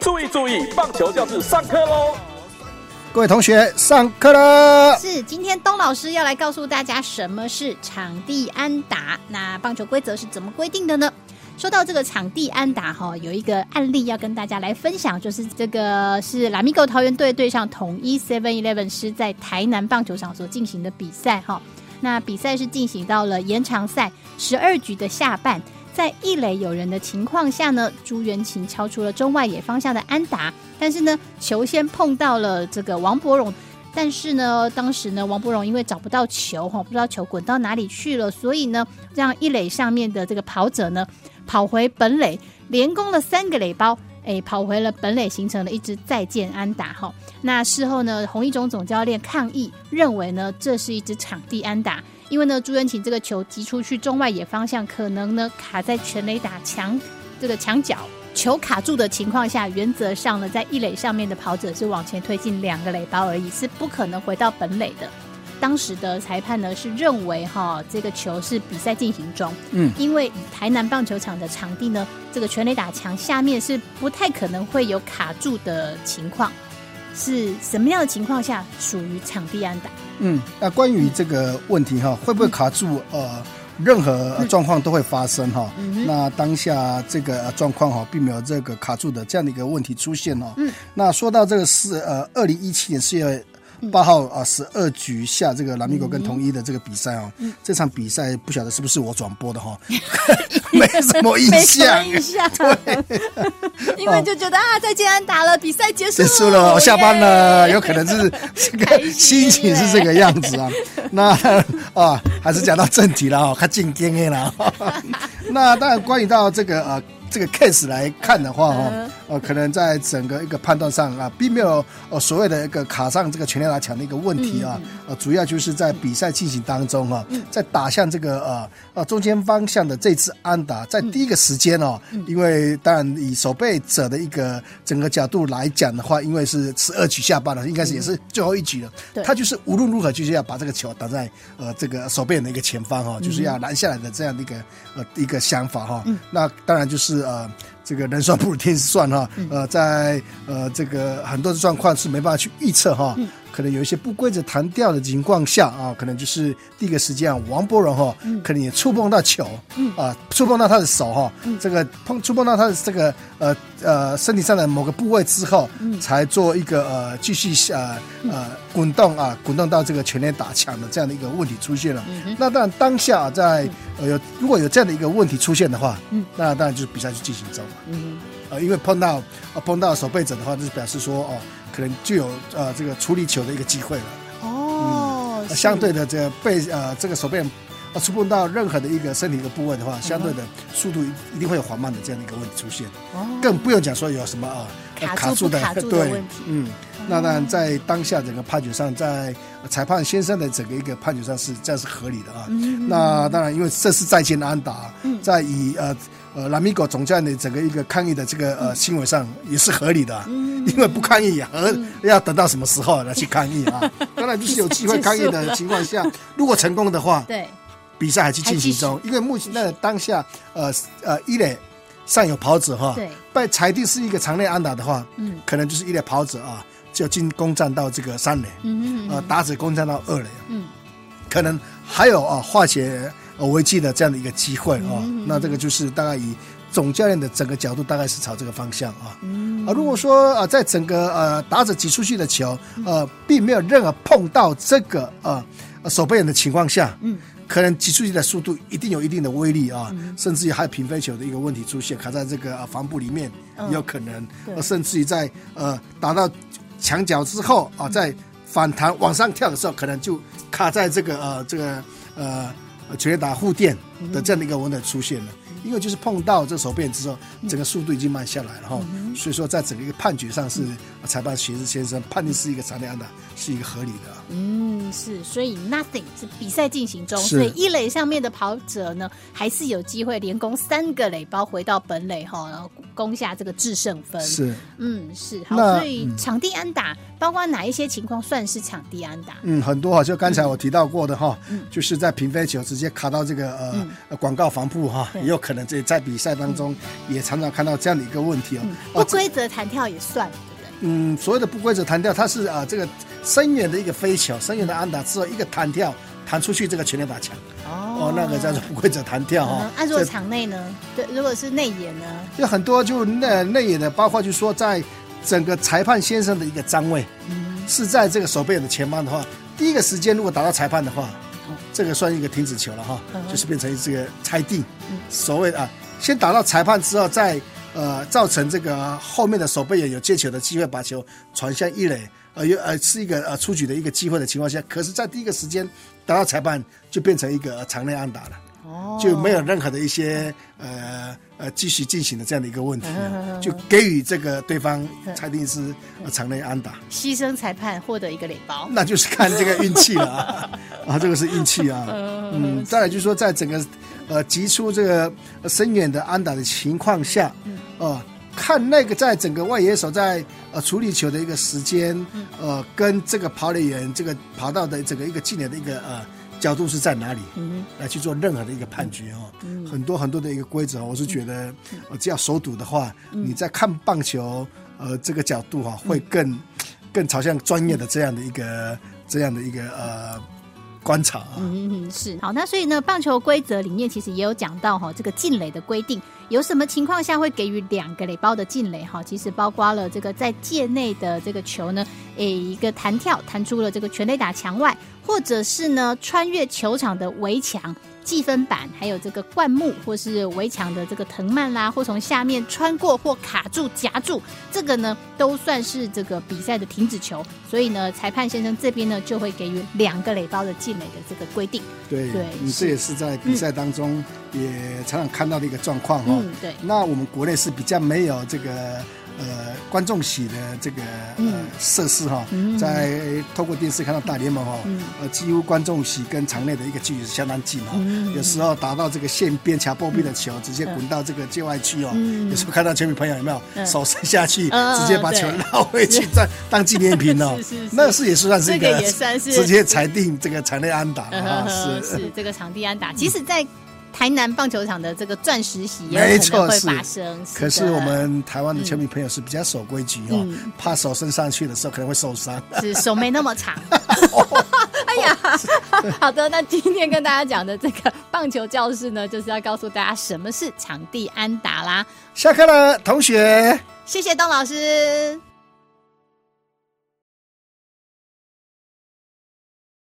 注意注意，棒球教室上课喽！各位同学，上课了。是，今天东老师要来告诉大家什么是场地安打。那棒球规则是怎么规定的呢？说到这个场地安打哈，有一个案例要跟大家来分享，就是这个是拉米狗桃园队对上统一 Seven Eleven 是在台南棒球场所进行的比赛哈。那比赛是进行到了延长赛十二局的下半，在一垒有人的情况下呢，朱元琴敲出了中外野方向的安打，但是呢，球先碰到了这个王伯荣。但是呢，当时呢，王伯荣因为找不到球哈，不知道球滚到哪里去了，所以呢，让一垒上面的这个跑者呢。跑回本垒，连攻了三个垒包，哎，跑回了本垒，形成了一支再见安打哈。那事后呢，洪一中总教练抗议，认为呢这是一支场地安打，因为呢朱元琴这个球击出去中外野方向，可能呢卡在全垒打墙这个墙角，球卡住的情况下，原则上呢在一垒上面的跑者是往前推进两个垒包而已，是不可能回到本垒的。当时的裁判呢是认为哈，这个球是比赛进行中，嗯，因为台南棒球场的场地呢，这个全垒打墙下面是不太可能会有卡住的情况，是什么样的情况下属于场地安打？嗯，那关于这个问题哈，会不会卡住？呃，任何状况都会发生哈。那当下这个状况哈，并没有这个卡住的这样的一个问题出现哦。嗯，那说到这个是呃，二零一七年四月。八号啊，十二局下这个蓝米狗跟统一的这个比赛哦，这场比赛不晓得是不是我转播的哈，没什么印象，印象，对，因为就觉得啊，再见安打了，比赛结束，结束了，我下班了，有可能是这个心情是这个样子啊。那啊，还是讲到正题了哦，看进天了。那当然，关于到这个呃。这个 case 来看的话，哈，呃，可能在整个一个判断上啊，并没有呃所谓的一个卡上这个全垒打墙的一个问题啊，呃，主要就是在比赛进行当中哈，在打向这个呃呃中间方向的这次安打，在第一个时间哦，因为当然以守备者的一个整个角度来讲的话，因为是十二局下半了，应该是也是最后一局了，他就是无论如何就是要把这个球打在呃这个守备人的一个前方哈，就是要拦下来的这样的一个呃一个想法哈，那当然就是。呃，这个人算不如天算哈，呃，在呃这个很多的状况是没办法去预测哈。可能有一些不规则弹跳的情况下啊，可能就是第一个时间啊，王博荣哈，可能也触碰到球，啊，触碰到他的手哈，这个碰触碰到他的这个呃呃身体上的某个部位之后，才做一个呃继续呃呃滚动啊，滚动到这个全垒打墙的这样的一个问题出现了。那当然当下在呃有如果有这样的一个问题出现的话，那当然就是比赛就进行中嘛。呃，因为碰到碰到守备者的话，就是表示说哦。可能就有呃这个处理球的一个机会了。哦，相对的这个被呃这个手背呃触碰到任何的一个身体的部位的话，相对的速度一定会有缓慢的这样的一个问题出现，哦，更不用讲说有什么啊卡住的对，嗯，那当然在当下整个判决上，在裁判先生的整个一个判决上是这样是合理的啊，那当然因为这是在线的安打，在以呃。呃，拉米狗总教练的整个一个抗议的这个呃新闻上也是合理的，因为不抗议和要等到什么时候来去抗议啊？当然就是有机会抗议的情况下，如果成功的话，对，比赛还去进行中，因为目前在当下，呃呃一垒上有跑者哈，被裁定是一个场内安打的话，嗯，可能就是一垒跑者啊就进攻站到这个三垒，嗯嗯，呃打者攻占到二垒，嗯，可能还有啊化解。呃，危机的这样的一个机会啊，那这个就是大概以总教练的整个角度，大概是朝这个方向啊。啊，如果说啊，在整个呃打者挤出去的球，呃，并没有任何碰到这个呃守备人的情况下，嗯，可能挤出去的速度一定有一定的威力啊，甚至于还有平飞球的一个问题出现，卡在这个防部里面有可能，甚至于在呃打到墙角之后啊，在反弹往上跳的时候，可能就卡在这个呃这个呃。全力打护垫的这样的一个问题出现了，因为就是碰到这手变之后，整个速度已经慢下来了哈，所以说在整个一个判决上是裁判徐志先生判定是一个长安的，是一个合理的。嗯，是，所以 nothing 是比赛进行中，所以一垒上面的跑者呢，还是有机会连攻三个垒包回到本垒哈，然后攻下这个制胜分。是，嗯，是好，所以场地安打包括哪一些情况算是场地安打？嗯，很多哈，就刚才我提到过的哈，嗯就是在平飞球直接卡到这个呃、嗯呃广告防部哈，也有可能这在比赛当中也常常看到这样的一个问题哦。不规则弹跳也算，对不对？嗯，所谓的不规则弹跳，它是啊、这个深远的一个飞球，深远的安打之后一个弹跳弹出去，这个全垒打墙哦，那个叫做不规则弹跳哈嗯。按如果这场内呢？对，如果是内野呢？有很多就内内野的，包括就说在整个裁判先生的一个站位嗯，是在这个守备员的前方的话，第一个时间如果打到裁判的话哦，这个算一个停止球了哈嗯，就是变成这个裁定。嗯，所谓的啊，先打到裁判之后，再呃造成这个后面的守备员有接球的机会，把球传向一垒，呃有呃是一个呃出局的一个机会的情况下，可是，在第一个时间打到裁判，就变成一个呃场内安打了。哦。就没有任何的一些呃呃继续进行的这样的一个问题就给予这个对方裁定是呃场内安打，牺牲裁判获得一个垒包。那就是看这个运气了。啊，啊，这个是运气啊，嗯，再来就是说，在整个呃击出这个呃深远的安打的情况下，呃，看那个在整个外野手在呃处理球的一个时间，呃，跟这个跑垒员这个跑道的整个一个技能的一个呃角度是在哪里，嗯来去做任何的一个判决哦。很多很多的一个规则哦，我是觉得，呃，只要手赌的话，你在看棒球，呃，这个角度哈、会更更朝向专业的这样的一个这样的一个呃观察啊。嗯，是好。那所以呢，棒球规则里面其实也有讲到哈，这个进垒的规定，有什么情况下会给予两个垒包的进垒哈？其实包括了这个在界内的这个球呢，诶，一个弹跳弹出了这个全垒打墙外，或者是呢穿越球场的围墙。计分板，还有这个灌木或是围墙的这个藤蔓啦，或从下面穿过或卡住、夹住，这个呢都算是这个比赛的停止球。所以呢，裁判先生这边呢就会给予两个垒包的进垒的这个规定。对，对你这也是在比赛当中也常常看到的一个状况哦。嗯，对，那我们国内是比较没有这个呃观众席的这个呃嗯设施哈、嗯。在透过电视看到大联盟哈、嗯。呃几乎观众席跟场内的一个距离是相当近哈、嗯。有时候打到这个线边卡波壁的球，直接滚到这个界外区哦。嗯。有时候看到球迷朋友有没有、嗯。手伸下去，嗯直接把球对。绕回去，再 当纪念品哦。那是也是算是一这个也算是。直接裁定这个场内安打啊，是是。是这个场地安打，即使在台南棒球场的这个钻石席也没有可能会错是发生。可是我们台湾的球迷朋友是比较守规矩哦，嗯怕手伸上去的时候可能会受伤。是手没那么长。哎呀，好的，那今天跟大家讲的这个棒球教室呢，就是要告诉大家什么是场地安打啦。下课了，同学。谢谢邓老师。